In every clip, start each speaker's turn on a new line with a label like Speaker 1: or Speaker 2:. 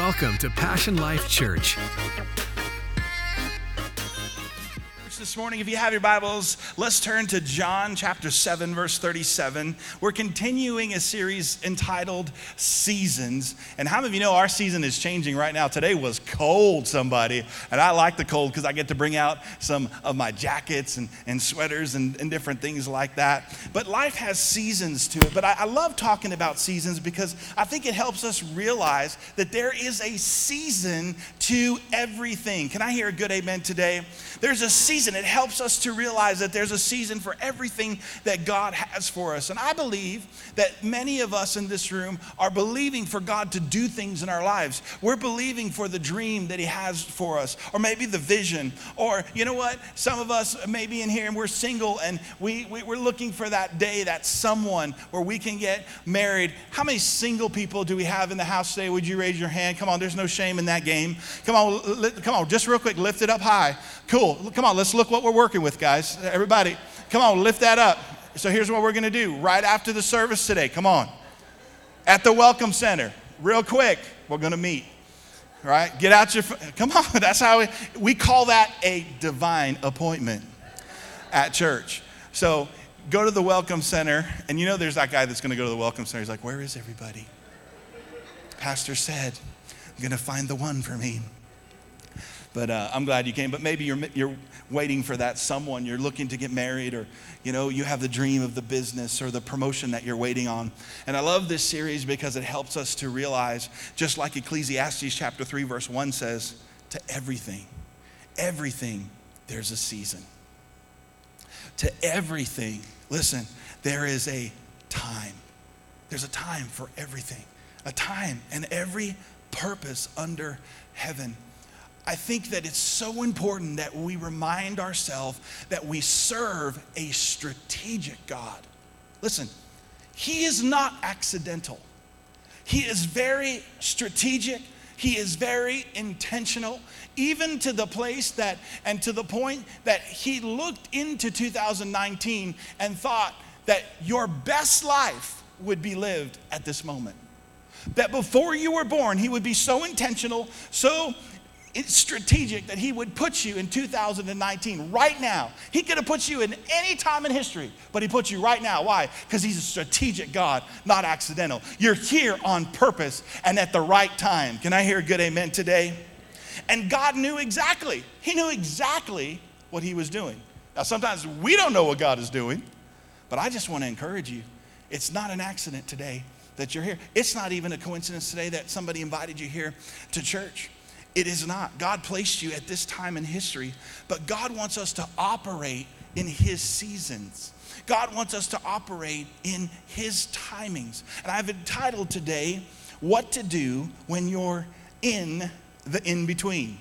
Speaker 1: Welcome to Passion Life Church.
Speaker 2: This morning. If you have your Bibles, let's turn to John chapter 7, verse 37. We're continuing a series entitled Seasons. And how many of you know our season is changing right now? Today was cold, somebody. And I like the cold because I get to bring out some of my jackets and, and sweaters and, and different things like that. But life has seasons to it. But I, I love talking about seasons because I think it helps us realize that there is a season to everything. Can I hear a good amen today? There's a season it helps us to realize that there's a season for everything that God has for us. And I believe that many of us in this room are believing for God to do things in our lives. We're believing for the dream that He has for us, or maybe the vision. Or, you know what? Some of us may be in here and we're single and we, we, we're looking for that day, that someone where we can get married. How many single people do we have in the house today? Would you raise your hand? Come on, there's no shame in that game. Come on, come on, just real quick, lift it up high. Cool. Come on, let's look what we're working with, guys. Everybody, come on, lift that up. So here's what we're going to do right after the service today. Come on. At the Welcome Center, real quick, we're going to meet. Right? Get out your, come on. That's how we, we call that a divine appointment at church. So go to the Welcome Center, and you know there's that guy that's going to go to the Welcome Center. He's like, Where is everybody? Pastor said, I'm going to find the one for me. But uh, I'm glad you came. But maybe you're, you're waiting for that someone. You're looking to get married, or you know, you have the dream of the business or the promotion that you're waiting on. And I love this series because it helps us to realize, just like Ecclesiastes chapter 3, verse 1 says, to everything, everything, there's a season. To everything, listen, there is a time. There's a time for everything, a time and every purpose under heaven. I think that it's so important that we remind ourselves that we serve a strategic God. Listen, He is not accidental, He is very strategic. He is very intentional, even to the place that, and to the point that he looked into 2019 and thought that your best life would be lived at this moment. That before you were born, he would be so intentional, so it's strategic that he would put you in 2019 right now. He could have put you in any time in history, but he put you right now. Why? Because he's a strategic God, not accidental. You're here on purpose and at the right time. Can I hear a good amen today? And God knew exactly. He knew exactly what he was doing. Now, sometimes we don't know what God is doing, but I just want to encourage you. It's not an accident today that you're here. It's not even a coincidence today that somebody invited you here to church. It is not. God placed you at this time in history, but God wants us to operate in His seasons. God wants us to operate in His timings. And I've entitled today, What to Do When You're in the In Between.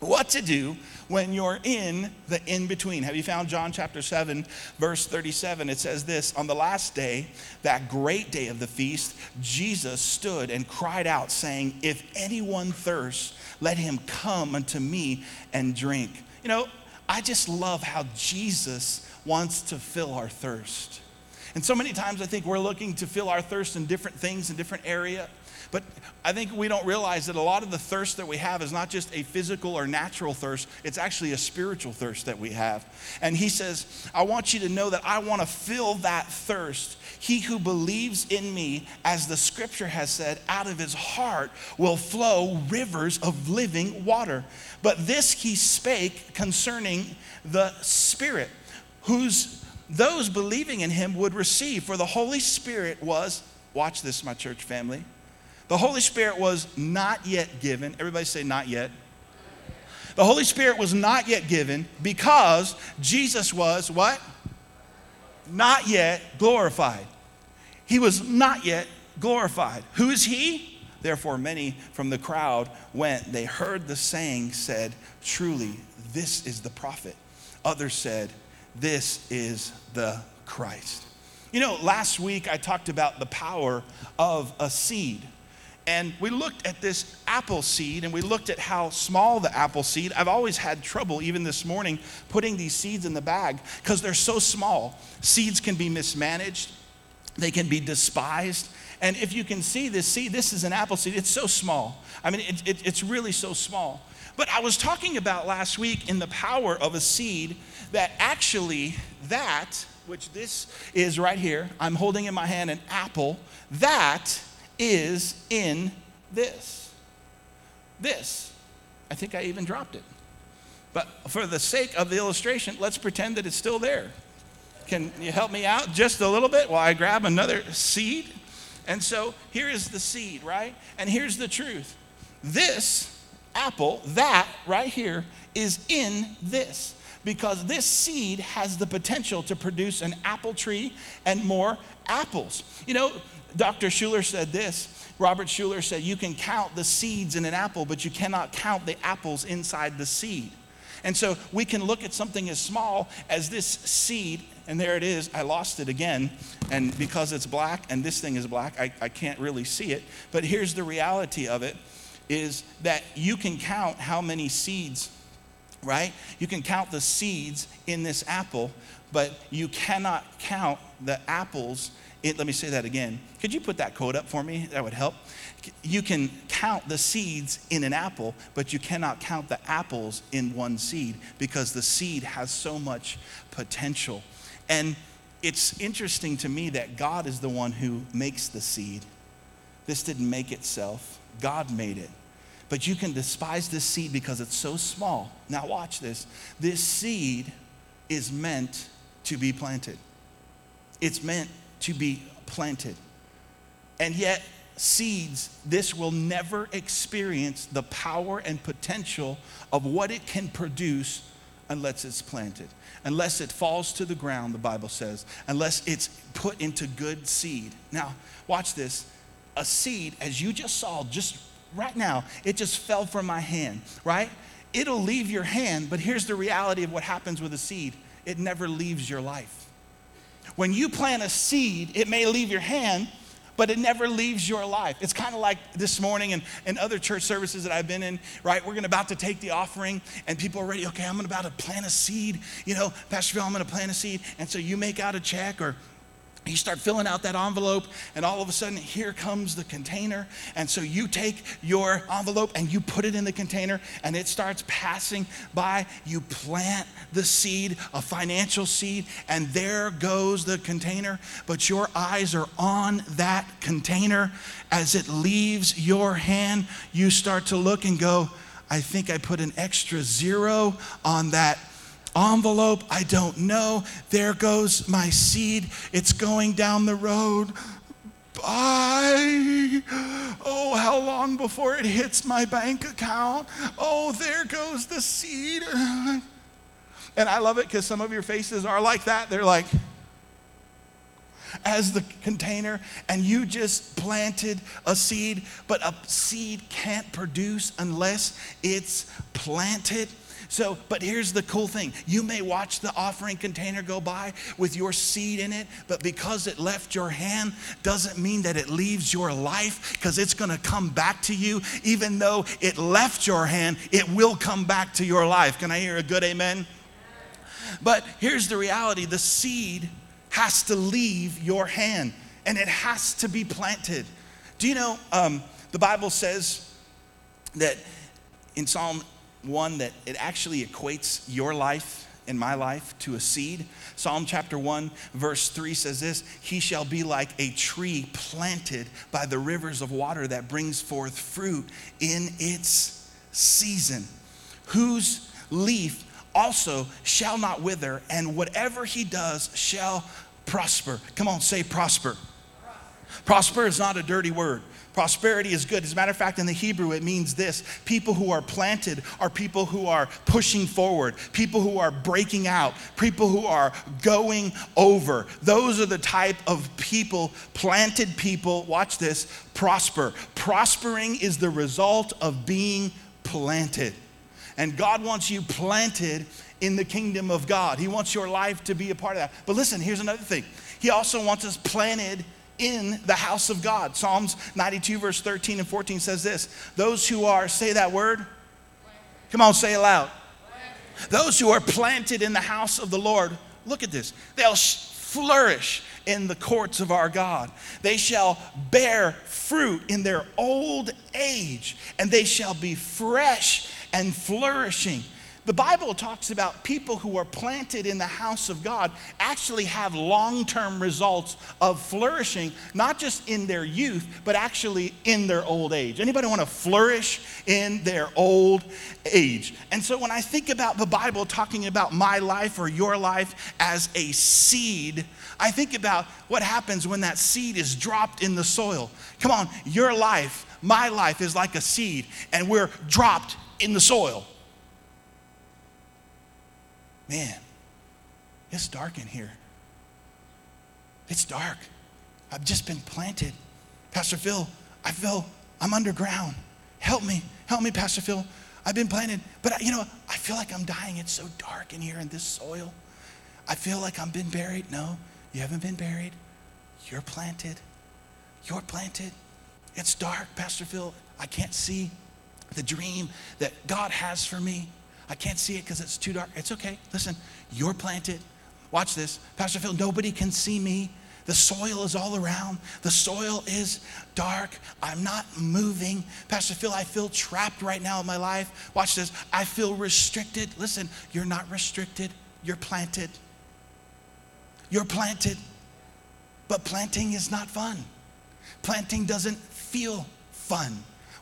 Speaker 2: What to do when you're in the in between. Have you found John chapter 7, verse 37? It says this On the last day, that great day of the feast, Jesus stood and cried out, saying, If anyone thirsts, let him come unto me and drink. You know, I just love how Jesus wants to fill our thirst. And so many times I think we're looking to fill our thirst in different things in different area. But I think we don't realize that a lot of the thirst that we have is not just a physical or natural thirst, it's actually a spiritual thirst that we have. And he says, I want you to know that I want to fill that thirst. He who believes in me, as the scripture has said, out of his heart will flow rivers of living water. But this he spake concerning the Spirit, whose those believing in him would receive. For the Holy Spirit was, watch this, my church family the Holy Spirit was not yet given. Everybody say, not yet. The Holy Spirit was not yet given because Jesus was what? Not yet glorified. He was not yet glorified. Who is he? Therefore, many from the crowd went. They heard the saying, said, Truly, this is the prophet. Others said, This is the Christ. You know, last week I talked about the power of a seed. And we looked at this apple seed and we looked at how small the apple seed. I've always had trouble, even this morning, putting these seeds in the bag because they're so small. Seeds can be mismanaged, they can be despised, And if you can see this seed, this is an apple seed. It's so small. I mean, it, it, it's really so small. But I was talking about last week in the power of a seed that actually that, which this is right here, I'm holding in my hand an apple, that is in this. This. I think I even dropped it. But for the sake of the illustration, let's pretend that it's still there. Can you help me out just a little bit while I grab another seed? And so here is the seed, right? And here's the truth this apple, that right here, is in this because this seed has the potential to produce an apple tree and more apples. You know, Dr. Schuller said this. Robert Schuller said, You can count the seeds in an apple, but you cannot count the apples inside the seed. And so we can look at something as small as this seed, and there it is. I lost it again. And because it's black and this thing is black, I, I can't really see it. But here's the reality of it is that you can count how many seeds, right? You can count the seeds in this apple, but you cannot count the apples. In, let me say that again. Could you put that quote up for me? That would help. You can count the seeds in an apple, but you cannot count the apples in one seed because the seed has so much potential. And it's interesting to me that God is the one who makes the seed. This didn't make itself, God made it. But you can despise this seed because it's so small. Now, watch this. This seed is meant to be planted, it's meant to be planted. And yet, seeds, this will never experience the power and potential of what it can produce unless it's planted. Unless it falls to the ground, the Bible says, unless it's put into good seed. Now, watch this. A seed, as you just saw just right now, it just fell from my hand, right? It'll leave your hand, but here's the reality of what happens with a seed it never leaves your life. When you plant a seed, it may leave your hand, but it never leaves your life. It's kind of like this morning and, and other church services that I've been in, right? We're gonna about to take the offering, and people are ready, okay, I'm about to plant a seed. You know, Pastor Phil, I'm gonna plant a seed. And so you make out a check or you start filling out that envelope, and all of a sudden, here comes the container. And so you take your envelope and you put it in the container, and it starts passing by. You plant the seed, a financial seed, and there goes the container. But your eyes are on that container. As it leaves your hand, you start to look and go, I think I put an extra zero on that envelope. I don't know. There goes my seed. It's going down the road. Bye. Oh, how long before it hits my bank account? Oh, there goes the seed. And I love it because some of your faces are like that. They're like, as the container, and you just planted a seed, but a seed can't produce unless it's planted. So, but here's the cool thing you may watch the offering container go by with your seed in it, but because it left your hand doesn't mean that it leaves your life because it's going to come back to you. Even though it left your hand, it will come back to your life. Can I hear a good amen? But here's the reality the seed has to leave your hand and it has to be planted. Do you know um, the Bible says that in Psalm one that it actually equates your life and my life to a seed. Psalm chapter 1, verse 3 says this He shall be like a tree planted by the rivers of water that brings forth fruit in its season, whose leaf also shall not wither, and whatever he does shall prosper. Come on, say prosper. Prosper is not a dirty word. Prosperity is good. As a matter of fact, in the Hebrew, it means this people who are planted are people who are pushing forward, people who are breaking out, people who are going over. Those are the type of people, planted people, watch this, prosper. Prospering is the result of being planted. And God wants you planted in the kingdom of God. He wants your life to be a part of that. But listen, here's another thing He also wants us planted in the house of God. Psalms 92, verse 13 and 14 says this Those who are, say that word. Come on, say it loud. Those who are planted in the house of the Lord, look at this, they'll flourish in the courts of our God. They shall bear fruit in their old age, and they shall be fresh and flourishing. The Bible talks about people who are planted in the house of God actually have long term results of flourishing, not just in their youth, but actually in their old age. Anybody want to flourish in their old age? And so when I think about the Bible talking about my life or your life as a seed, I think about what happens when that seed is dropped in the soil. Come on, your life, my life is like a seed, and we're dropped in the soil. Man, it's dark in here. It's dark. I've just been planted. Pastor Phil, I feel I'm underground. Help me. Help me, Pastor Phil. I've been planted, but you know, I feel like I'm dying. It's so dark in here in this soil. I feel like I'm been buried. No, you haven't been buried. You're planted. You're planted. It's dark, Pastor Phil. I can't see the dream that God has for me. I can't see it because it's too dark. It's okay. Listen, you're planted. Watch this. Pastor Phil, nobody can see me. The soil is all around. The soil is dark. I'm not moving. Pastor Phil, I feel trapped right now in my life. Watch this. I feel restricted. Listen, you're not restricted. You're planted. You're planted. But planting is not fun. Planting doesn't feel fun.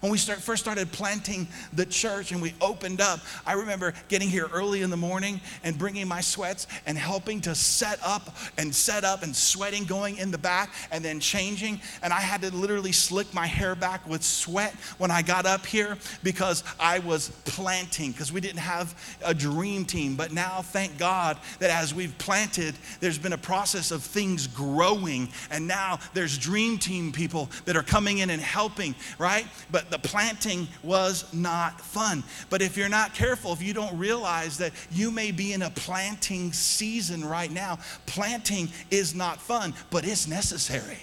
Speaker 2: When we start, first started planting the church and we opened up, I remember getting here early in the morning and bringing my sweats and helping to set up and set up and sweating going in the back and then changing. And I had to literally slick my hair back with sweat when I got up here because I was planting because we didn't have a dream team. But now, thank God that as we've planted, there's been a process of things growing. And now there's dream team people that are coming in and helping, right? But the planting was not fun. But if you're not careful, if you don't realize that you may be in a planting season right now, planting is not fun, but it's necessary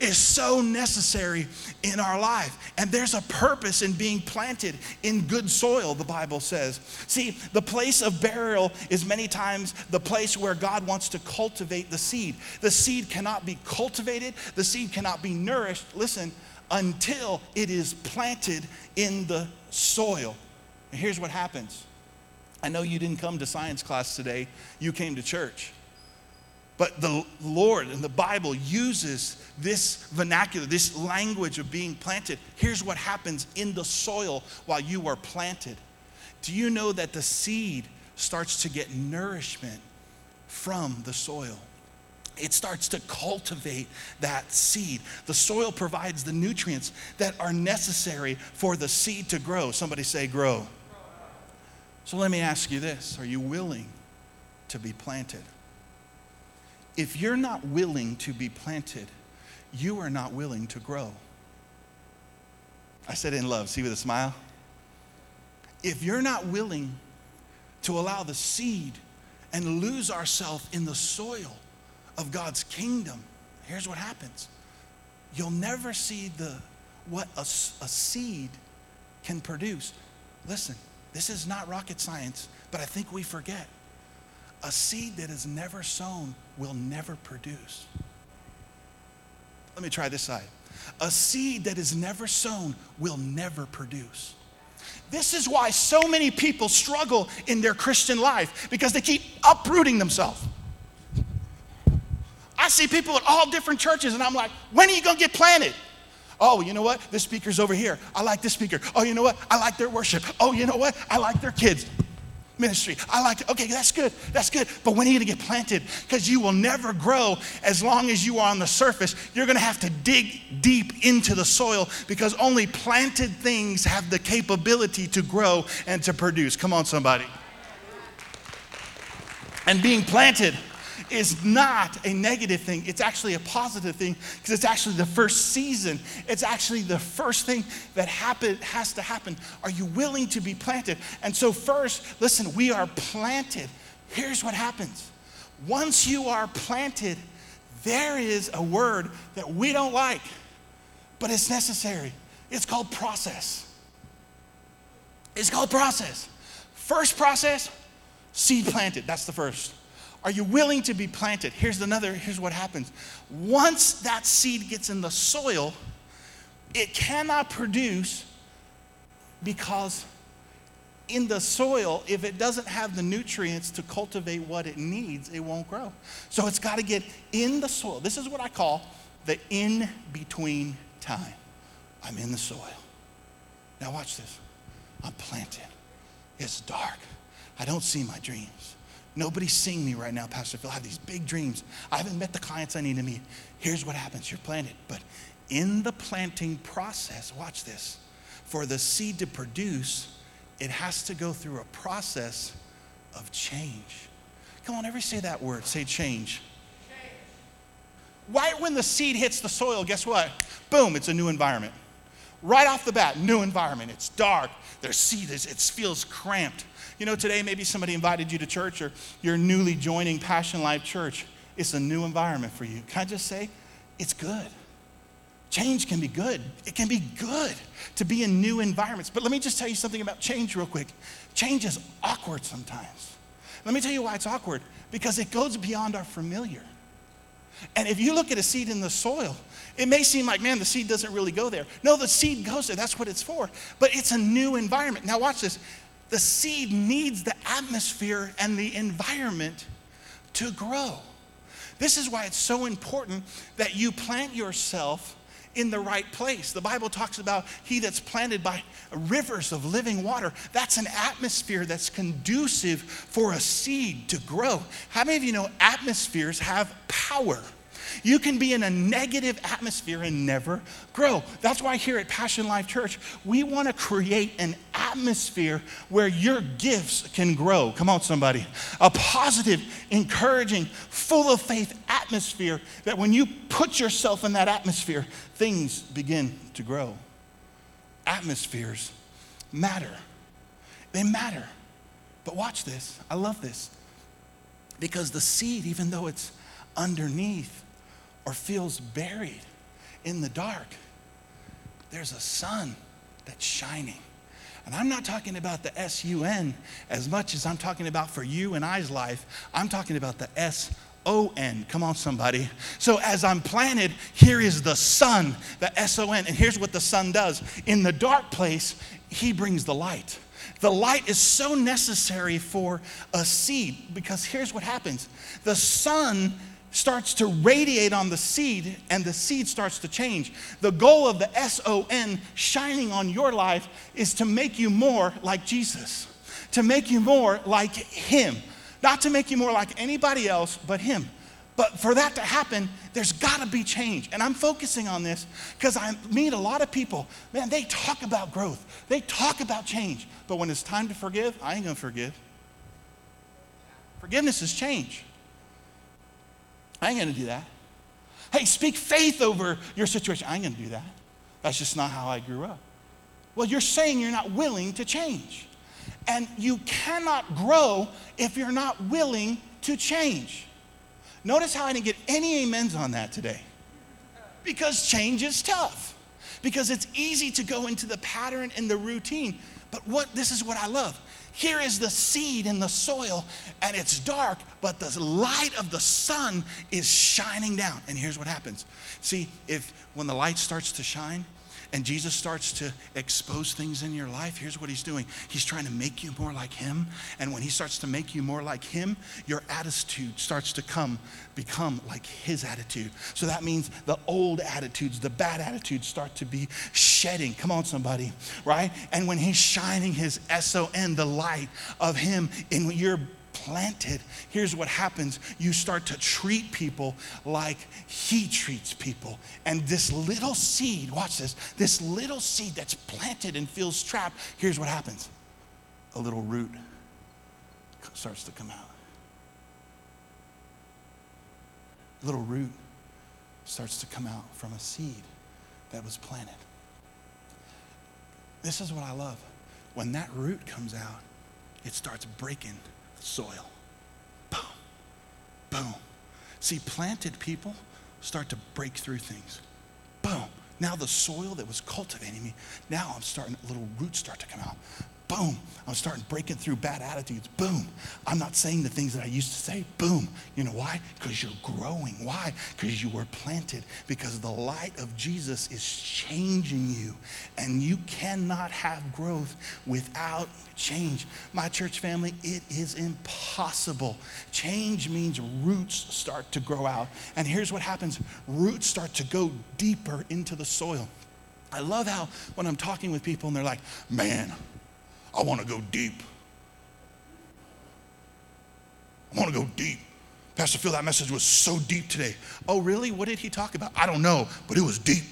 Speaker 2: is so necessary in our life. And there's a purpose in being planted in good soil, the Bible says. See, the place of burial is many times the place where God wants to cultivate the seed. The seed cannot be cultivated, the seed cannot be nourished. Listen, until it is planted in the soil. And here's what happens I know you didn't come to science class today, you came to church. But the Lord and the Bible uses this vernacular, this language of being planted. Here's what happens in the soil while you are planted. Do you know that the seed starts to get nourishment from the soil? It starts to cultivate that seed. The soil provides the nutrients that are necessary for the seed to grow. Somebody say, grow. So let me ask you this Are you willing to be planted? If you're not willing to be planted, you are not willing to grow. I said in love, see with a smile? If you're not willing to allow the seed and lose ourselves in the soil, of God's kingdom, here's what happens. You'll never see the what a, a seed can produce. Listen, this is not rocket science, but I think we forget. A seed that is never sown will never produce. Let me try this side. A seed that is never sown will never produce. This is why so many people struggle in their Christian life because they keep uprooting themselves. I see people at all different churches, and I'm like, when are you going to get planted? Oh, you know what? This speaker's over here. I like this speaker. Oh, you know what? I like their worship. Oh, you know what? I like their kids ministry. I like it. Okay, that's good. That's good. But when are you going to get planted? Because you will never grow as long as you are on the surface. You're going to have to dig deep into the soil because only planted things have the capability to grow and to produce. Come on, somebody. And being planted is not a negative thing. It's actually a positive thing because it's actually the first season. It's actually the first thing that happen, has to happen. Are you willing to be planted? And so, first, listen, we are planted. Here's what happens once you are planted, there is a word that we don't like, but it's necessary. It's called process. It's called process. First process, seed planted. That's the first. Are you willing to be planted? Here's another, here's what happens. Once that seed gets in the soil, it cannot produce because in the soil, if it doesn't have the nutrients to cultivate what it needs, it won't grow. So it's got to get in the soil. This is what I call the in between time. I'm in the soil. Now, watch this. I'm planted. It's dark. I don't see my dreams. Nobody's seeing me right now, Pastor Phil. I have these big dreams. I haven't met the clients I need to meet. Here's what happens you're planted. But in the planting process, watch this. For the seed to produce, it has to go through a process of change. Come on, every say that word. Say change. change. Right when the seed hits the soil, guess what? Boom, it's a new environment. Right off the bat, new environment. It's dark. There's seed it feels cramped. You know, today maybe somebody invited you to church or you're newly joining Passion Life Church. It's a new environment for you. Can I just say, it's good. Change can be good. It can be good to be in new environments. But let me just tell you something about change, real quick. Change is awkward sometimes. Let me tell you why it's awkward because it goes beyond our familiar. And if you look at a seed in the soil, it may seem like, man, the seed doesn't really go there. No, the seed goes there. That's what it's for. But it's a new environment. Now, watch this the seed needs the atmosphere and the environment to grow. This is why it's so important that you plant yourself in the right place. The Bible talks about he that's planted by rivers of living water. That's an atmosphere that's conducive for a seed to grow. How many of you know atmospheres have power? You can be in a negative atmosphere and never grow. That's why here at Passion Life Church, we want to create an atmosphere where your gifts can grow. Come on, somebody. A positive, encouraging, full of faith atmosphere that when you put yourself in that atmosphere, things begin to grow. Atmospheres matter. They matter. But watch this. I love this. Because the seed, even though it's underneath, or feels buried in the dark, there's a sun that's shining. And I'm not talking about the S U N as much as I'm talking about for you and I's life. I'm talking about the S O N. Come on, somebody. So, as I'm planted, here is the sun, the S O N. And here's what the sun does in the dark place, he brings the light. The light is so necessary for a seed because here's what happens the sun starts to radiate on the seed and the seed starts to change. The goal of the S O N shining on your life is to make you more like Jesus, to make you more like Him, not to make you more like anybody else but Him. But for that to happen, there's got to be change. And I'm focusing on this because I meet a lot of people, man, they talk about growth, they talk about change. But when it's time to forgive, I ain't going to forgive. Forgiveness is change. I ain't gonna do that. Hey, speak faith over your situation. I ain't gonna do that. That's just not how I grew up. Well, you're saying you're not willing to change. And you cannot grow if you're not willing to change. Notice how I didn't get any amens on that today. Because change is tough. Because it's easy to go into the pattern and the routine. But what this is what I love. Here is the seed in the soil, and it's dark, but the light of the sun is shining down. And here's what happens. See, if when the light starts to shine, and Jesus starts to expose things in your life, here's what he's doing. He's trying to make you more like him. And when he starts to make you more like him, your attitude starts to come, become like his attitude. So that means the old attitudes, the bad attitudes start to be shedding. Come on, somebody, right? And when he's shining his S O N, the light of him in your planted, here's what happens you start to treat people like He treats people. And this little seed, watch this, this little seed that's planted and feels trapped, here's what happens a little root starts to come out. A little root starts to come out from a seed that was planted. This is what I love. When that root comes out, it starts breaking soil. Boom, boom. See, planted people start to break through things. Boom. Now the soil that was cultivating me, now I'm starting, little roots start to come out. Boom. I'm starting breaking through bad attitudes. Boom. I'm not saying the things that I used to say. Boom. You know why? Because you're growing. Why? Because you were planted. Because the light of Jesus is changing you. And you cannot have growth without change. My church family, it is impossible. Change means roots start to grow out. And here's what happens roots start to go deeper into the soil. I love how when I'm talking with people and they're like, man, I want to go deep. I want to go deep. Pastor Phil, that message was so deep today. Oh, really? What did he talk about? I don't know, but it was deep.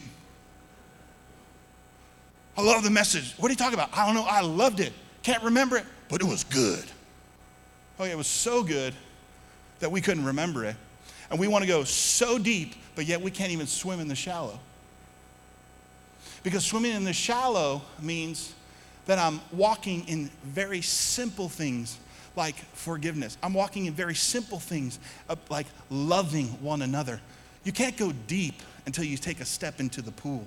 Speaker 2: I love the message. What did he talk about? I don't know. I loved it. Can't remember it, but it was good. Oh, yeah, it was so good that we couldn't remember it. And we want to go so deep, but yet we can't even swim in the shallow. Because swimming in the shallow means that I'm walking in very simple things like forgiveness. I'm walking in very simple things uh, like loving one another. You can't go deep until you take a step into the pool.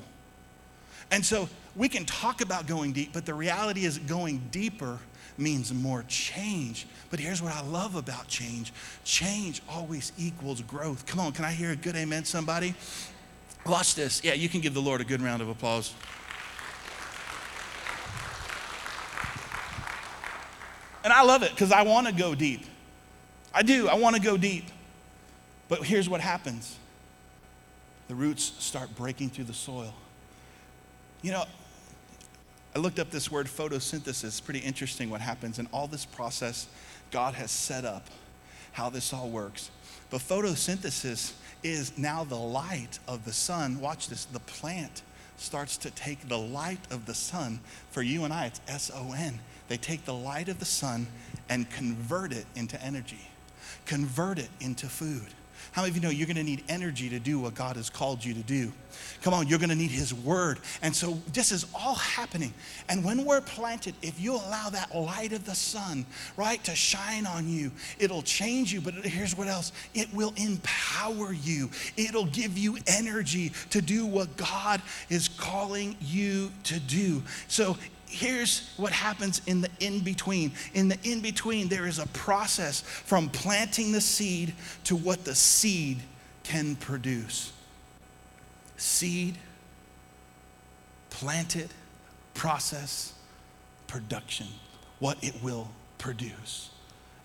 Speaker 2: And so we can talk about going deep, but the reality is going deeper means more change. But here's what I love about change change always equals growth. Come on, can I hear a good amen, somebody? Watch this. Yeah, you can give the Lord a good round of applause. And I love it because I want to go deep. I do. I want to go deep. But here's what happens the roots start breaking through the soil. You know, I looked up this word photosynthesis. Pretty interesting what happens in all this process God has set up, how this all works. But photosynthesis is now the light of the sun. Watch this the plant starts to take the light of the sun. For you and I, it's S O N. They take the light of the sun and convert it into energy, convert it into food. How many of you know you're going to need energy to do what God has called you to do? Come on, you're going to need His Word. And so this is all happening. And when we're planted, if you allow that light of the sun, right, to shine on you, it'll change you. But here's what else it will empower you, it'll give you energy to do what God is calling you to do. So here's what happens in the in between. In the in between, there is a process from planting the seed to what the seed can produce. Seed, planted, process, production, what it will produce.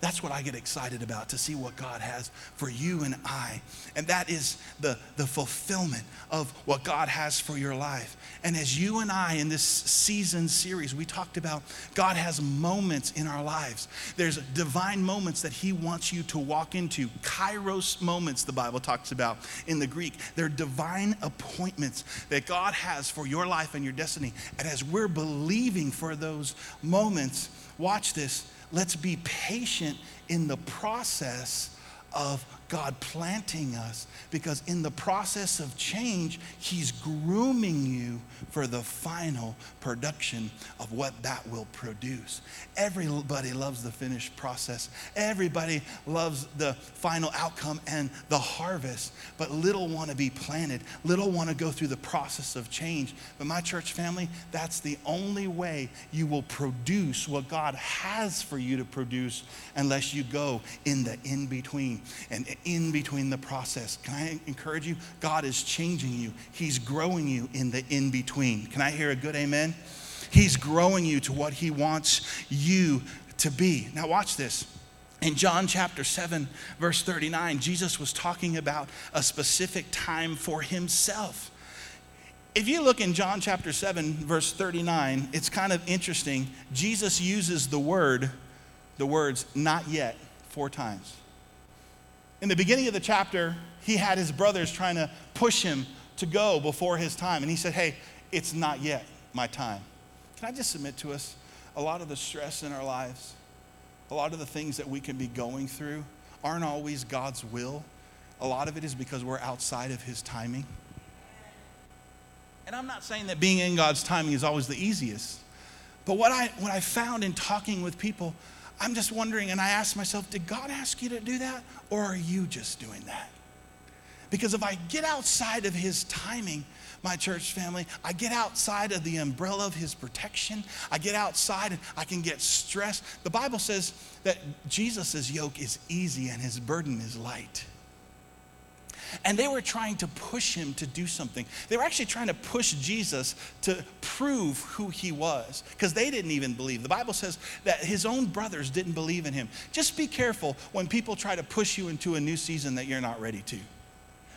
Speaker 2: That's what I get excited about to see what God has for you and I. And that is the, the fulfillment of what God has for your life. And as you and I in this season series, we talked about God has moments in our lives. There's divine moments that He wants you to walk into. Kairos moments, the Bible talks about in the Greek. They're divine appointments that God has for your life and your destiny. And as we're believing for those moments, watch this Let's be patient in the process of God planting us because in the process of change, He's grooming you for the final production of what that will produce. Everybody loves the finished process, everybody loves the final outcome and the harvest, but little want to be planted, little want to go through the process of change. But my church family, that's the only way you will produce what God has for you to produce unless you go in the in between. And in between the process. Can I encourage you? God is changing you, He's growing you in the in between. Can I hear a good amen? He's growing you to what He wants you to be. Now, watch this. In John chapter 7, verse 39, Jesus was talking about a specific time for himself. If you look in John chapter 7, verse 39, it's kind of interesting. Jesus uses the word, the words, not yet, four times. In the beginning of the chapter, he had his brothers trying to push him to go before his time. And he said, Hey, it's not yet my time. Can I just submit to us a lot of the stress in our lives, a lot of the things that we can be going through aren't always God's will. A lot of it is because we're outside of his timing. And I'm not saying that being in God's timing is always the easiest. But what I, what I found in talking with people, I'm just wondering, and I ask myself, did God ask you to do that, or are you just doing that? Because if I get outside of His timing, my church family, I get outside of the umbrella of his protection. I get outside and I can get stressed. The Bible says that Jesus' yoke is easy and his burden is light. And they were trying to push him to do something. They were actually trying to push Jesus to prove who he was because they didn't even believe. The Bible says that his own brothers didn't believe in him. Just be careful when people try to push you into a new season that you're not ready to.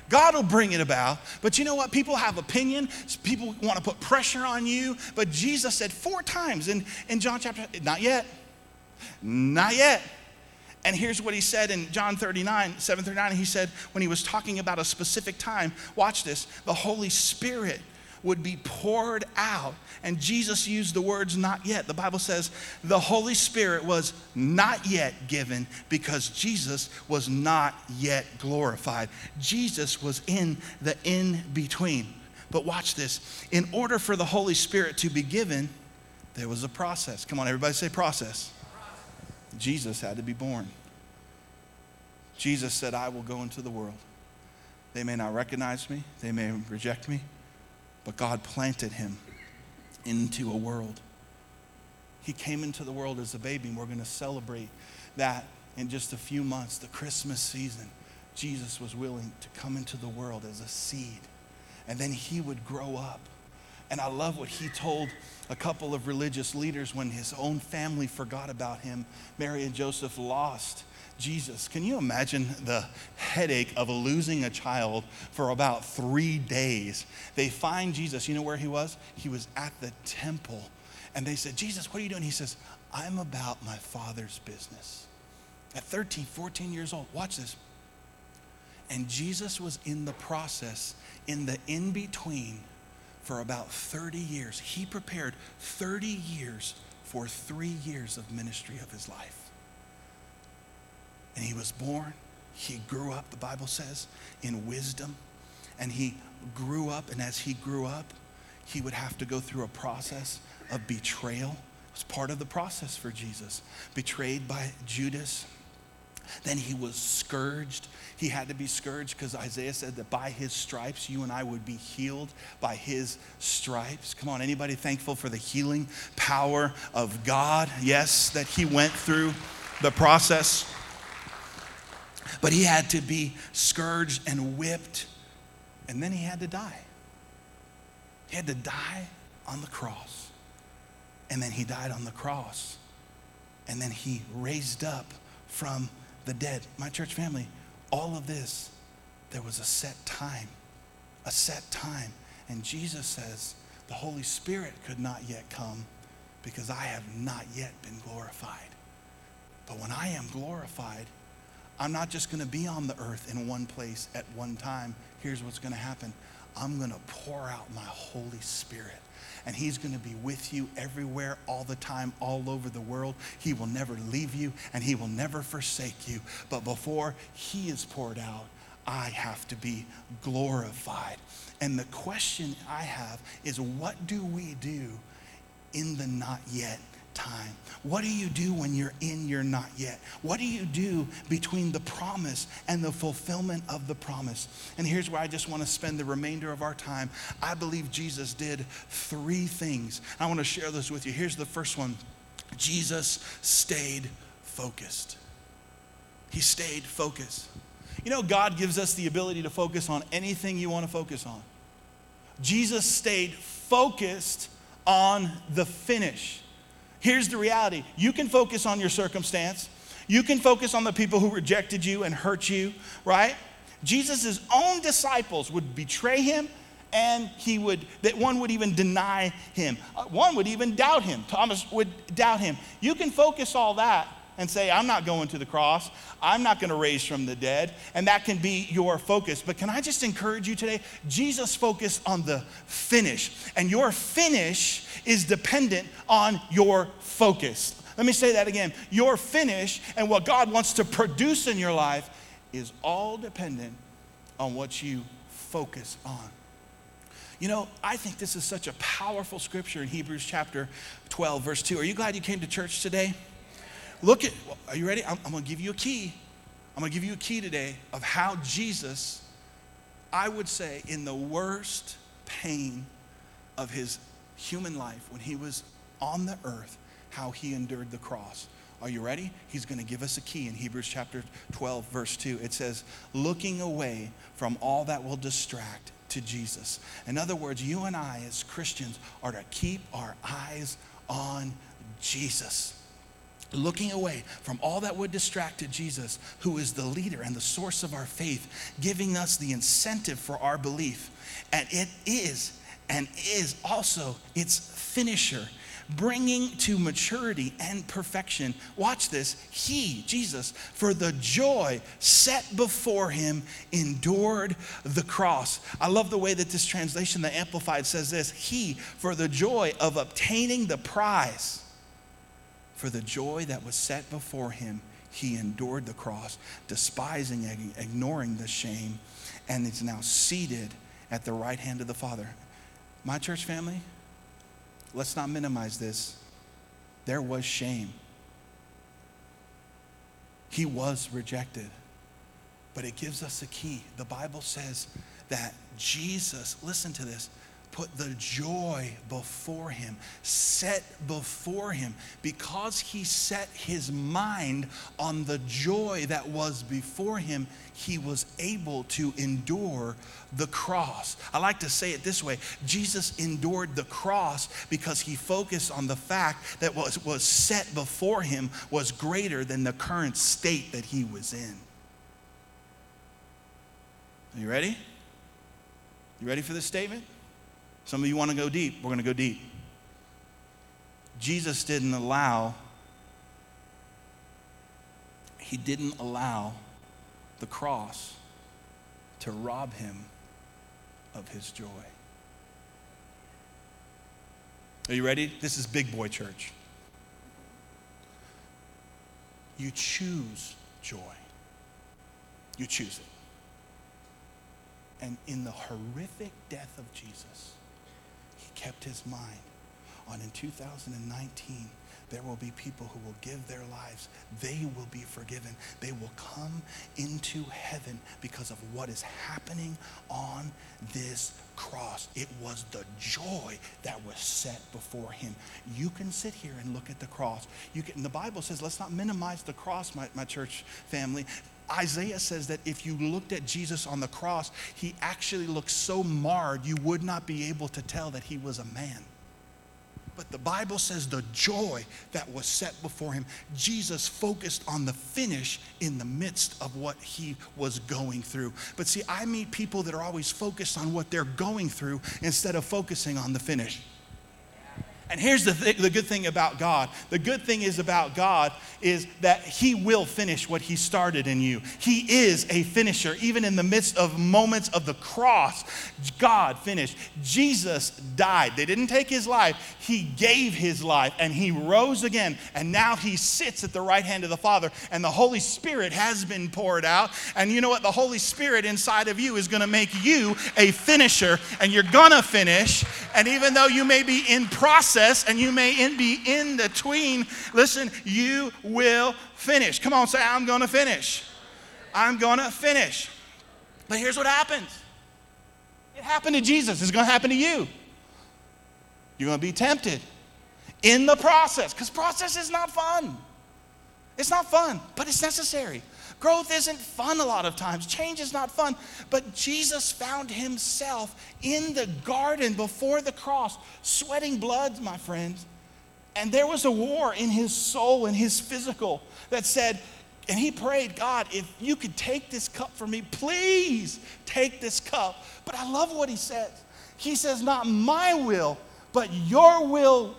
Speaker 2: God will bring it about. But you know what? People have opinion. People want to put pressure on you. But Jesus said four times in, in John chapter, not yet. Not yet. And here's what he said in John 39, 739. He said, when he was talking about a specific time, watch this, the Holy Spirit would be poured out. And Jesus used the words not yet. The Bible says the Holy Spirit was not yet given because Jesus was not yet glorified. Jesus was in the in between. But watch this. In order for the Holy Spirit to be given, there was a process. Come on, everybody say process. Jesus had to be born. Jesus said, I will go into the world. They may not recognize me, they may reject me, but God planted him into a world. He came into the world as a baby, and we're going to celebrate that in just a few months, the Christmas season. Jesus was willing to come into the world as a seed, and then he would grow up. And I love what he told a couple of religious leaders when his own family forgot about him. Mary and Joseph lost Jesus. Can you imagine the headache of losing a child for about three days? They find Jesus. You know where he was? He was at the temple. And they said, Jesus, what are you doing? He says, I'm about my father's business. At 13, 14 years old, watch this. And Jesus was in the process, in the in between, for about 30 years. He prepared 30 years for three years of ministry of his life. And he was born. He grew up, the Bible says, in wisdom. And he grew up. And as he grew up, he would have to go through a process of betrayal. It was part of the process for Jesus. Betrayed by Judas. Then he was scourged. He had to be scourged because Isaiah said that by his stripes you and I would be healed by his stripes. Come on, anybody thankful for the healing power of God? Yes, that he went through the process. But he had to be scourged and whipped, and then he had to die. He had to die on the cross. And then he died on the cross. And then he raised up from the dead. My church family, all of this, there was a set time. A set time. And Jesus says, the Holy Spirit could not yet come because I have not yet been glorified. But when I am glorified, I'm not just going to be on the earth in one place at one time. Here's what's going to happen I'm going to pour out my Holy Spirit. And He's going to be with you everywhere, all the time, all over the world. He will never leave you and He will never forsake you. But before He is poured out, I have to be glorified. And the question I have is what do we do in the not yet time? What do you do when you're in your not yet? What do you do between the promise and the fulfillment of the promise? And here's where I just want to spend the remainder of our time. I believe Jesus did three things. I want to share this with you. Here's the first one Jesus stayed focused. He stayed focused. You know, God gives us the ability to focus on anything you want to focus on. Jesus stayed focused on the finish. Here's the reality. You can focus on your circumstance, you can focus on the people who rejected you and hurt you, right? Jesus' own disciples would betray him and he would that one would even deny him. Uh, one would even doubt him. Thomas would doubt him. You can focus all that and say i'm not going to the cross i'm not going to raise from the dead and that can be your focus but can i just encourage you today jesus focused on the finish and your finish is dependent on your focus. Let me say that again. Your finish and what God wants to produce in your life is all dependent on what you focus on. You know, I think this is such a powerful scripture in Hebrews chapter 12, verse 2. Are you glad you came to church today? Look at, are you ready? I'm, I'm going to give you a key. I'm going to give you a key today of how Jesus, I would say, in the worst pain of his human life when he was on the earth, how he endured the cross. Are you ready? He's going to give us a key in Hebrews chapter 12, verse 2. It says, looking away from all that will distract to Jesus. In other words, you and I, as Christians, are to keep our eyes on Jesus. Looking away from all that would distract to Jesus, who is the leader and the source of our faith, giving us the incentive for our belief. And it is, and is also its finisher bringing to maturity and perfection. Watch this. He, Jesus, for the joy set before him, endured the cross. I love the way that this translation, the Amplified, says this He, for the joy of obtaining the prize, for the joy that was set before him, he endured the cross, despising, and ignoring the shame, and is now seated at the right hand of the Father. My church family, let's not minimize this. There was shame. He was rejected. But it gives us a key. The Bible says that Jesus, listen to this, put the joy before him, set before him, because he set his mind on the joy that was before him, he was able to endure the cross. I like to say it this way Jesus endured the cross because he focused on the fact that what was set before him was greater than the current state that he was in. Are you ready? You ready for this statement? Some of you want to go deep. We're going to go deep. Jesus didn't allow, he didn't allow the cross to rob him of his joy. Are you ready? This is big boy church. You choose joy. You choose it. And in the horrific death of Jesus, kept his mind on in 2019 there will be people who will give their lives. They will be forgiven. They will come into heaven because of what is happening on this cross. It was the joy that was set before him. You can sit here and look at the cross. You can, the Bible says, let's not minimize the cross, my, my church family. Isaiah says that if you looked at Jesus on the cross, he actually looked so marred you would not be able to tell that he was a man. But the Bible says the joy that was set before him, Jesus focused on the finish in the midst of what he was going through. But see, I meet people that are always focused on what they're going through instead of focusing on the finish. And here's the, th- the good thing about God. The good thing is about God is that He will finish what He started in you. He is a finisher. Even in the midst of moments of the cross, God finished. Jesus died. They didn't take His life, He gave His life and He rose again. And now He sits at the right hand of the Father. And the Holy Spirit has been poured out. And you know what? The Holy Spirit inside of you is going to make you a finisher. And you're going to finish. And even though you may be in process, process and you may in, be in between, listen, you will finish. Come on, say, I'm going to finish. I'm going to finish. But here's what happens it happened to Jesus, it's going to happen to you. You're going to be tempted in the process because process is not fun. It's not fun, but it's necessary. Growth isn't fun a lot of times. Change is not fun. But Jesus found himself in the garden before the cross, sweating blood, my friends. And there was a war in his soul and his physical that said, and he prayed, God, if you could take this cup from me, please take this cup. But I love what he says. He says, Not my will, but your will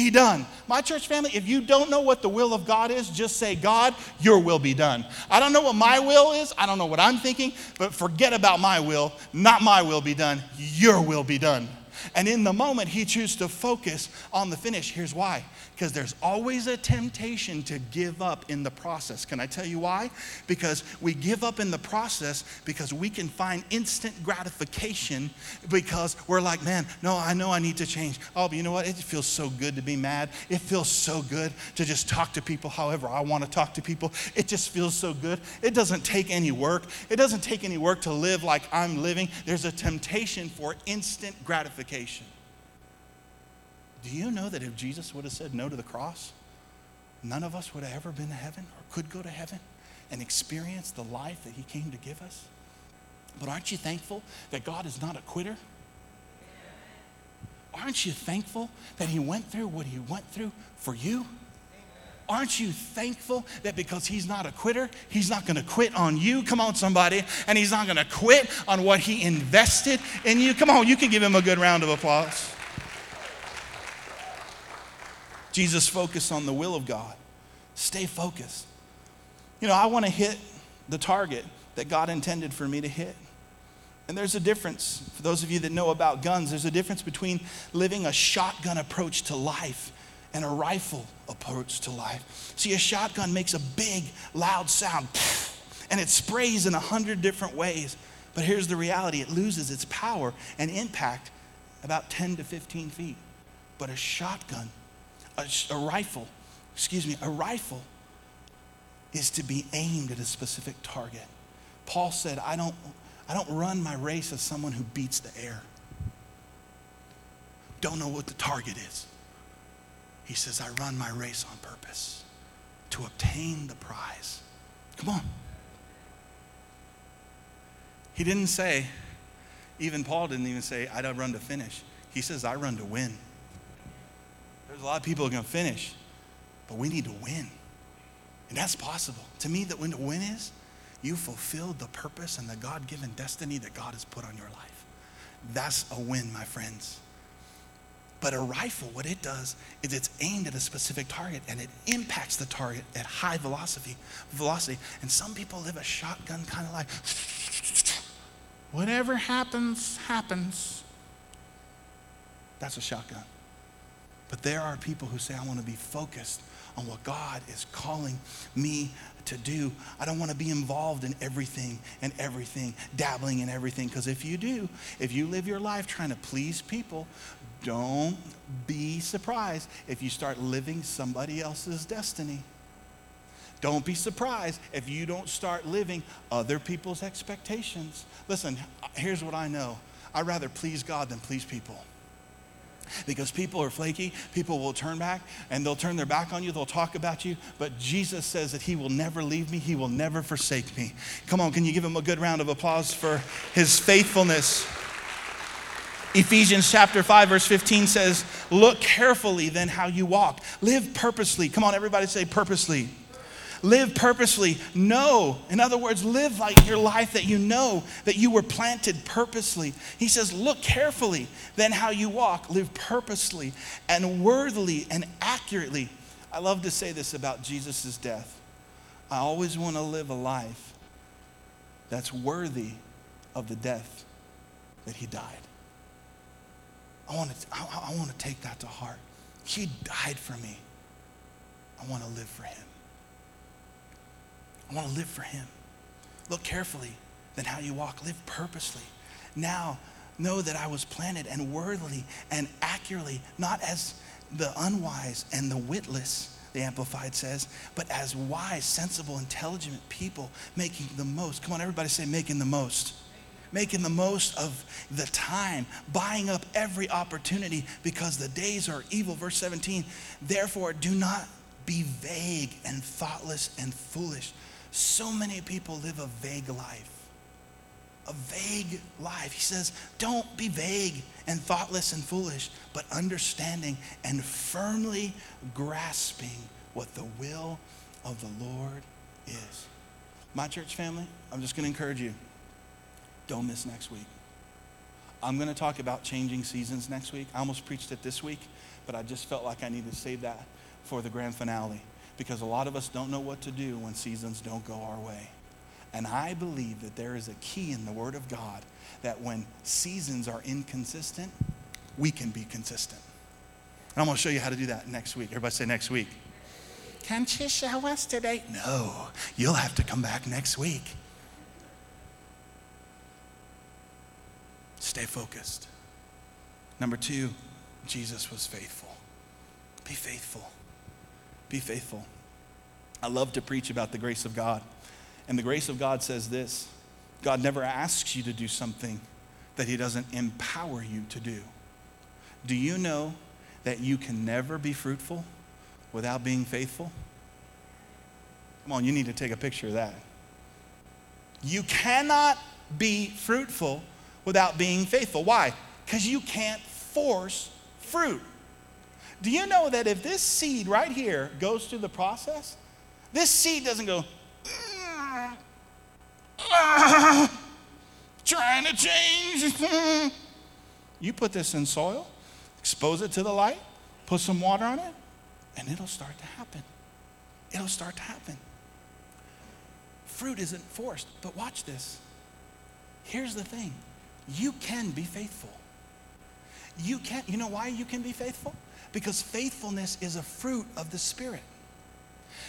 Speaker 2: be done. My church family, if you don't know what the will of God is, just say, God, your will be done. I don't know what my will is. I don't know what I'm thinking, but forget about my will. Not my will be done. Your will be done. And in the moment, he chooses to focus on the finish. Here's why because there's always a temptation to give up in the process. Can I tell you why? Because we give up in the process because we can find instant gratification because we're like, man, no, I know I need to change. Oh, but you know what? It feels so good to be mad. It feels so good to just talk to people however I want to talk to people. It just feels so good. It doesn't take any work. It doesn't take any work to live like I'm living. There's a temptation for instant gratification. Do you know that if Jesus would have said no to the cross, none of us would have ever been to heaven or could go to heaven and experience the life that He came to give us? But aren't you thankful that God is not a quitter? Aren't you thankful that He went through what He went through for you? Aren't you thankful that because he's not a quitter, he's not going to quit on you? Come on, somebody. And he's not going to quit on what he invested in you. Come on, you can give him a good round of applause. Jesus focused on the will of God. Stay focused. You know, I want to hit the target that God intended for me to hit. And there's a difference, for those of you that know about guns, there's a difference between living a shotgun approach to life and a rifle approach to life. See, a shotgun makes a big, loud sound, and it sprays in a hundred different ways. But here's the reality it loses its power and impact about 10 to 15 feet. But a shotgun a, a rifle, excuse me, a rifle is to be aimed at a specific target. Paul said, I don't, I don't run my race as someone who beats the air. Don't know what the target is. He says, I run my race on purpose to obtain the prize. Come on. He didn't say, even Paul didn't even say, I don't run to finish. He says, I run to win. There's a lot of people who to finish, but we need to win. And that's possible. To me, that when the win is, you fulfilled the purpose and the God given destiny that God has put on your life. That's a win, my friends. But a rifle, what it does is it's aimed at a specific target and it impacts the target at high velocity. Velocity. And some people live a shotgun kind of life. Whatever happens, happens. That's a shotgun. But there are people who say, I want to be focused on what God is calling me to do. I don't want to be involved in everything and everything, dabbling in everything. Because if you do, if you live your life trying to please people, don't be surprised if you start living somebody else's destiny. Don't be surprised if you don't start living other people's expectations. Listen, here's what I know I'd rather please God than please people because people are flaky. People will turn back and they'll turn their back on you. They'll talk about you. But Jesus says that He will never leave me, He will never forsake me. Come on, can you give Him a good round of applause for His faithfulness? Ephesians chapter 5, verse 15 says, Look carefully then how you walk. Live purposely. Come on, everybody say purposely. Live purposely. Know. In other words, live like your life that you know that you were planted purposely. He says, look carefully then how you walk. Live purposely and worthily and accurately. I love to say this about Jesus' death. I always want to live a life that's worthy of the death that he died. I want to, I, I want to take that to heart. He died for me. I want to live for him. I want to live for Him. Look carefully then how you walk. Live purposely. Now, know that I was planted and worthily and accurately, not as the unwise and the witless, the Amplified says, but as wise, sensible, intelligent people making the most. Come on, everybody say, making the most. Making the most of the time, buying up every opportunity because the days are evil. Verse 17, therefore, do not be vague and thoughtless and foolish so many people live a vague life. A vague life. He says, don't be vague and thoughtless and foolish, but understanding and firmly grasping what the will of the Lord is. My church family, I'm just going to encourage you don't miss next week. I'm going to talk about changing seasons next week. I almost preached it this week, but I just felt like I needed to save that for the grand finale because a lot of us don't know what to do when seasons don't go our way. And I believe that there is a key in the Word of God that when seasons are inconsistent, we can be consistent. And I'm going to show you how to do that next week. Everybody say next week. Can't you show us today? No, you'll have to come back next week. Stay focused. Number two, Jesus was faithful. Be faithful. Be faithful. I love to preach about the grace of God. And the grace of God says this God never asks you to do something that He doesn't empower you to do. Do you know that you can never be fruitful without being faithful? Come on, you need to take a picture of that. You cannot be fruitful without being faithful. Why? Because you can't force fruit. Do you know that if this seed right here goes through the process, this seed doesn't go, ah, trying to change. you put this in soil, expose it to the light, put some water on it, and it'll start to happen. It'll start to happen. Fruit isn't forced, but watch this. Here's the thing you can be faithful. You can, you know why you can be faithful? Because faithfulness is a fruit of the Spirit.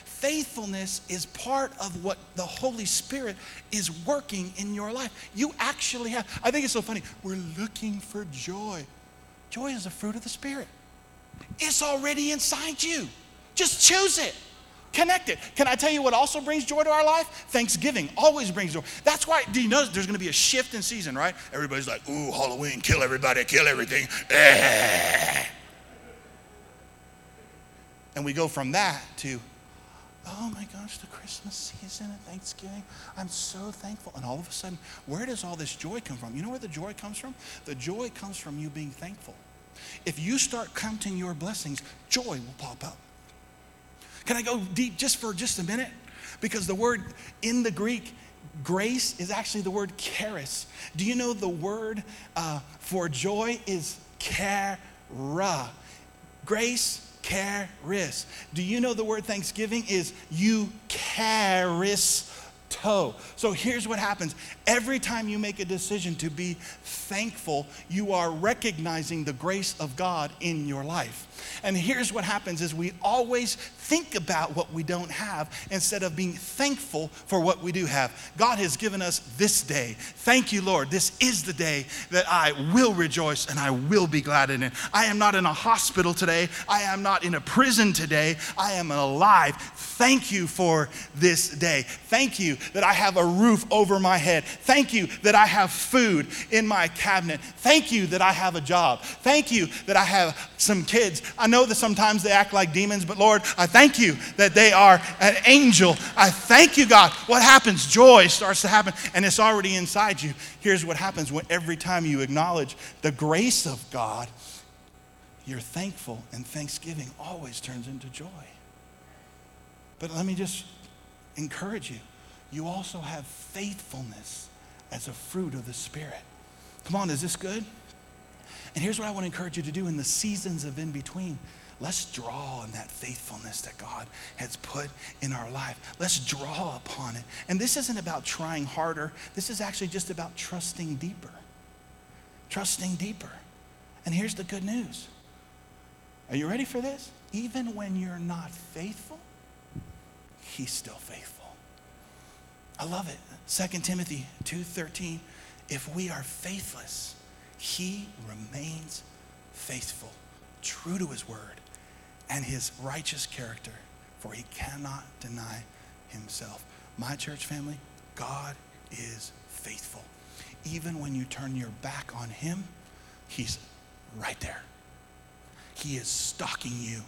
Speaker 2: Faithfulness is part of what the Holy Spirit is working in your life. You actually have, I think it's so funny. We're looking for joy. Joy is a fruit of the Spirit, it's already inside you. Just choose it. Connect it. Can I tell you what also brings joy to our life? Thanksgiving always brings joy. That's why, do you know there's going to be a shift in season, right? Everybody's like, ooh, Halloween, kill everybody, kill everything. And we go from that to, oh my gosh, the Christmas season and Thanksgiving. I'm so thankful. And all of a sudden, where does all this joy come from? You know where the joy comes from? The joy comes from you being thankful. If you start counting your blessings, joy will pop up. Can I go deep just for just a minute? Because the word in the Greek, grace, is actually the word charis. Do you know the word uh, for joy is chara? Grace charis. Do you know the word thanksgiving is eucharis? toe. So here's what happens every time you make a decision to be thankful, you are recognizing the grace of God in your life. And here's what happens is we always think about what we don't have instead of being thankful for what we do have. God has given us this day. Thank you, Lord. This is the day that I will rejoice and I will be glad in it. I am not in a hospital today. I am not in a prison today. I am alive. Thank you for this day. Thank you that I have a roof over my head. Thank you that I have food in my cabinet. Thank you that I have a job. Thank you that I have some kids. I know that sometimes they act like demons, but Lord, I thank you that they are an angel. I thank you, God. What happens? Joy starts to happen, and it's already inside you. Here's what happens when every time you acknowledge the grace of God, you're thankful, and thanksgiving always turns into joy. But let me just encourage you you also have faithfulness as a fruit of the Spirit. Come on, is this good? And here's what I want to encourage you to do in the seasons of in between. Let's draw on that faithfulness that God has put in our life. Let's draw upon it. And this isn't about trying harder, this is actually just about trusting deeper. Trusting deeper. And here's the good news. Are you ready for this? Even when you're not faithful, He's still faithful. I love it. 2 Timothy 2:13. If we are faithless, he remains faithful, true to his word and his righteous character, for he cannot deny himself. My church family, God is faithful. Even when you turn your back on him, he's right there. He is stalking you.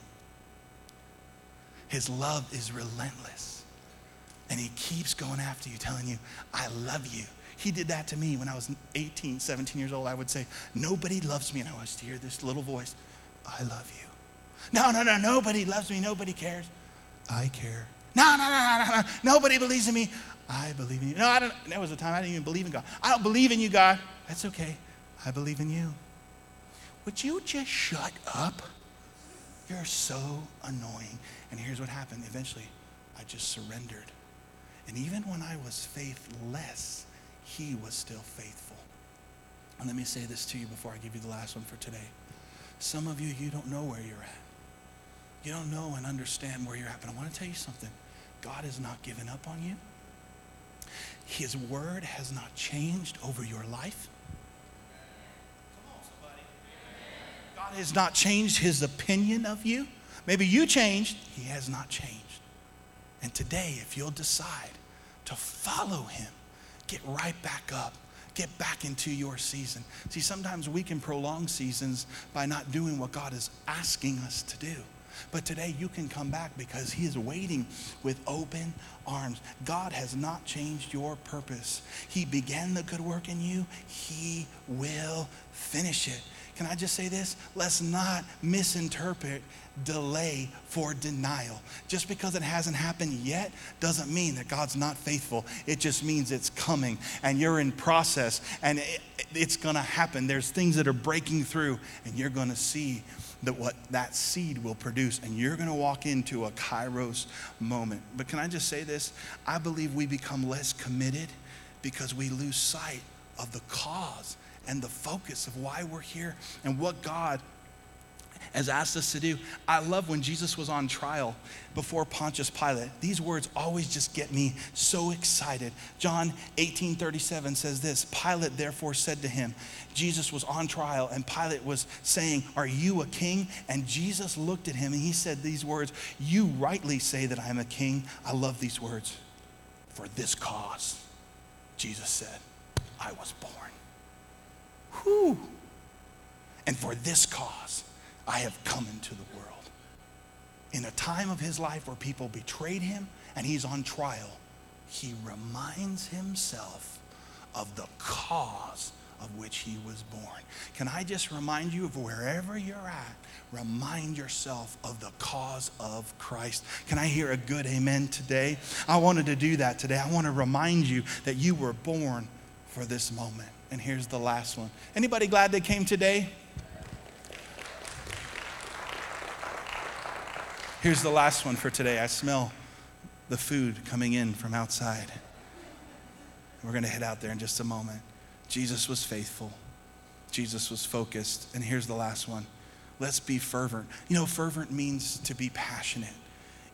Speaker 2: His love is relentless. And he keeps going after you, telling you, I love you. He did that to me when I was 18, 17 years old. I would say, Nobody loves me. And I was to hear this little voice, I love you. No, no, no, nobody loves me. Nobody cares. I care. No, no, no, no, no. Nobody believes in me. I believe in you. No, I don't. There was a time I didn't even believe in God. I don't believe in you, God. That's okay. I believe in you. Would you just shut up? You're so annoying. And here's what happened. Eventually, I just surrendered. And even when I was faithless, he was still faithful. And let me say this to you before I give you the last one for today. Some of you, you don't know where you're at. You don't know and understand where you're at. But I want to tell you something God has not given up on you, His word has not changed over your life. Come on, somebody. God has not changed His opinion of you. Maybe you changed, He has not changed. And today, if you'll decide to follow Him, get right back up get back into your season. See, sometimes we can prolong seasons by not doing what God is asking us to do. But today you can come back because He is waiting with open arms. God has not changed your purpose. He began the good work in you, He will finish it. Can I just say this? Let's not misinterpret delay for denial. Just because it hasn't happened yet doesn't mean that God's not faithful. It just means it's coming and you're in process and it, it's going to happen. There's things that are breaking through and you're going to see that what that seed will produce and you're going to walk into a kairos moment. But can I just say this? I believe we become less committed because we lose sight of the cause and the focus of why we're here and what God has asked us to do. I love when Jesus was on trial before Pontius Pilate. These words always just get me so excited. John 18 37 says this Pilate therefore said to him, Jesus was on trial, and Pilate was saying, Are you a king? And Jesus looked at him and he said these words, You rightly say that I am a king. I love these words. For this cause, Jesus said, I was born. Whew. And for this cause, I have come into the world. In a time of his life where people betrayed him and he's on trial, he reminds himself of the cause of which he was born. Can I just remind you of wherever you're at, remind yourself of the cause of Christ. Can I hear a good amen today? I wanted to do that today. I want to remind you that you were born for this moment. And here's the last one. Anybody glad they came today? Here's the last one for today. I smell the food coming in from outside. We're going to head out there in just a moment. Jesus was faithful. Jesus was focused. And here's the last one. Let's be fervent. You know, fervent means to be passionate.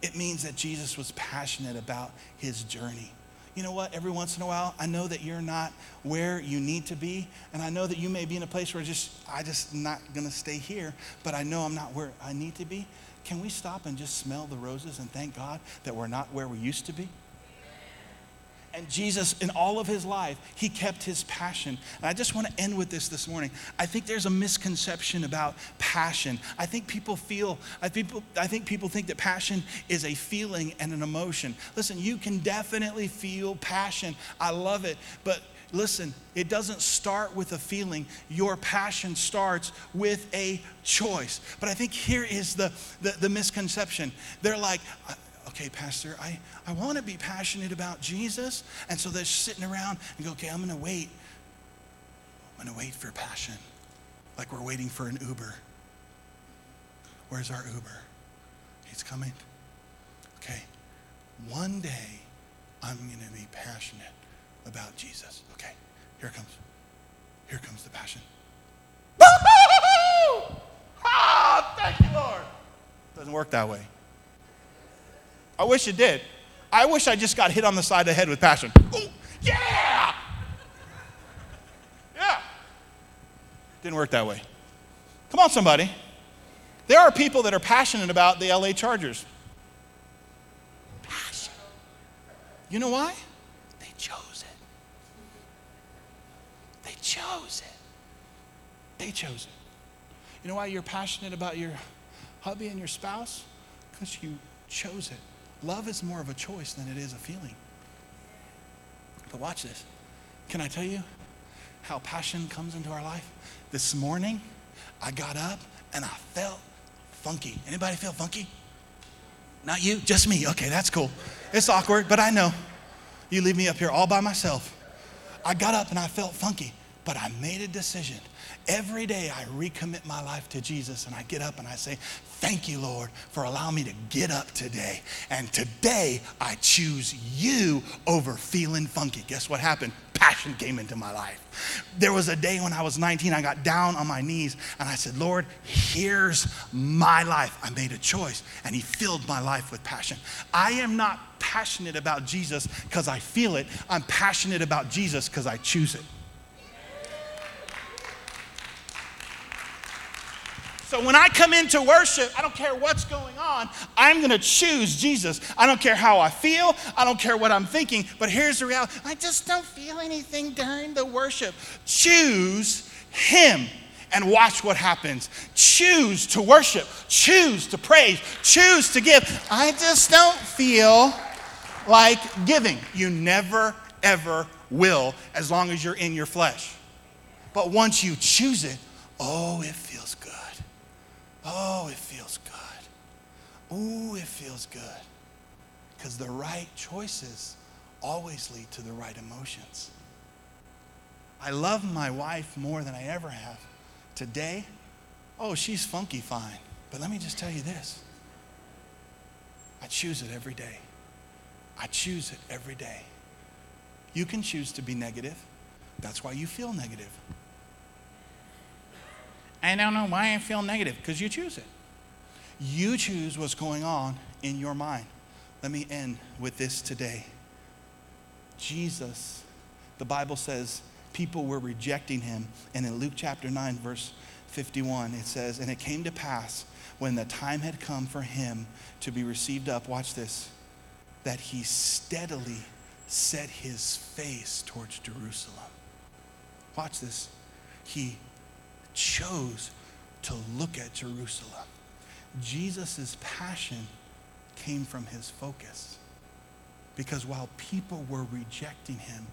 Speaker 2: It means that Jesus was passionate about his journey you know what, every once in a while, I know that you're not where you need to be. And I know that you may be in a place where just, I just not to stay here, but I know I'm not where I need to be. Can we stop and just smell the roses and thank God that we're not where we used to be? And Jesus, in all of his life, he kept his passion. And I just want to end with this this morning. I think there's a misconception about passion. I think people feel, I, people, I think people think that passion is a feeling and an emotion. Listen, you can definitely feel passion. I love it. But listen, it doesn't start with a feeling. Your passion starts with a choice. But I think here is the, the, the misconception. They're like, okay, Pastor, I, I want to be passionate about Jesus. And so they're sitting around and go, okay, I'm going to wait. I'm going to wait for passion, like we're waiting for an Uber. Where's our Uber? He's coming. Okay, one day I'm going to be passionate about Jesus. Okay, here comes. Here comes the passion. Ah, thank you, Lord. Doesn't work that way. I wish it did. I wish I just got hit on the side of the head with passion. Ooh, yeah! Yeah. Didn't work that way. Come on, somebody. There are people that are passionate about the LA Chargers. Passion. You know why? They chose it. They chose it. They chose it. You know why you're passionate about your hubby and your spouse? Because you chose it. Love is more of a choice than it is a feeling. But watch this. Can I tell you how passion comes into our life? This morning, I got up and I felt funky. Anybody feel funky? Not you, just me. Okay, that's cool. It's awkward, but I know. You leave me up here all by myself. I got up and I felt funky, but I made a decision. Every day I recommit my life to Jesus and I get up and I say, Thank you, Lord, for allowing me to get up today. And today I choose you over feeling funky. Guess what happened? Passion came into my life. There was a day when I was 19, I got down on my knees and I said, Lord, here's my life. I made a choice and He filled my life with passion. I am not passionate about Jesus because I feel it, I'm passionate about Jesus because I choose it. So when I come into worship, I don't care what's going on, I'm going to choose Jesus. I don't care how I feel, I don't care what I'm thinking, but here's the reality I just don't feel anything during the worship. Choose Him and watch what happens. Choose to worship, choose to praise, choose to give. I just don't feel like giving. You never, ever will as long as you're in your flesh. But once you choose it, oh, it feels good. Oh, it feels good. Ooh, it feels good. Because the right choices always lead to the right emotions. I love my wife more than I ever have. Today, oh, she's funky fine. But let me just tell you this I choose it every day. I choose it every day. You can choose to be negative. That's why you feel negative. I don't know why I feel negative, because you choose it. You choose what's going on in your mind. Let me end with this today. Jesus, the Bible says, people were rejecting him. And in Luke chapter 9, verse 51, it says, And it came to pass when the time had come for him to be received up, watch this, that he steadily set his face towards Jerusalem. Watch this. He chose to look at Jerusalem. Jesus' passion came from his focus. Because while people were rejecting him,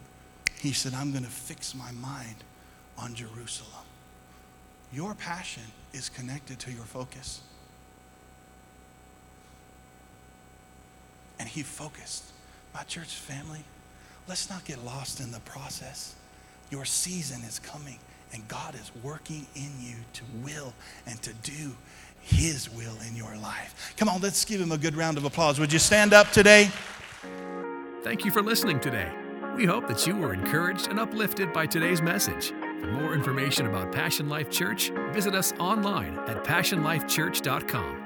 Speaker 2: he said, I'm going to fix my mind on Jerusalem. Your passion is connected to your focus. And he focused. My church family, let's not get lost in the process. Your season is coming. And God is working in you to will and to do His will in your life. Come on, let's give Him a good round of applause. Would you stand up today?
Speaker 1: Thank you for listening today. We hope that you were encouraged and uplifted by today's message. For more information about Passion Life Church, visit us online at passionlifechurch.com.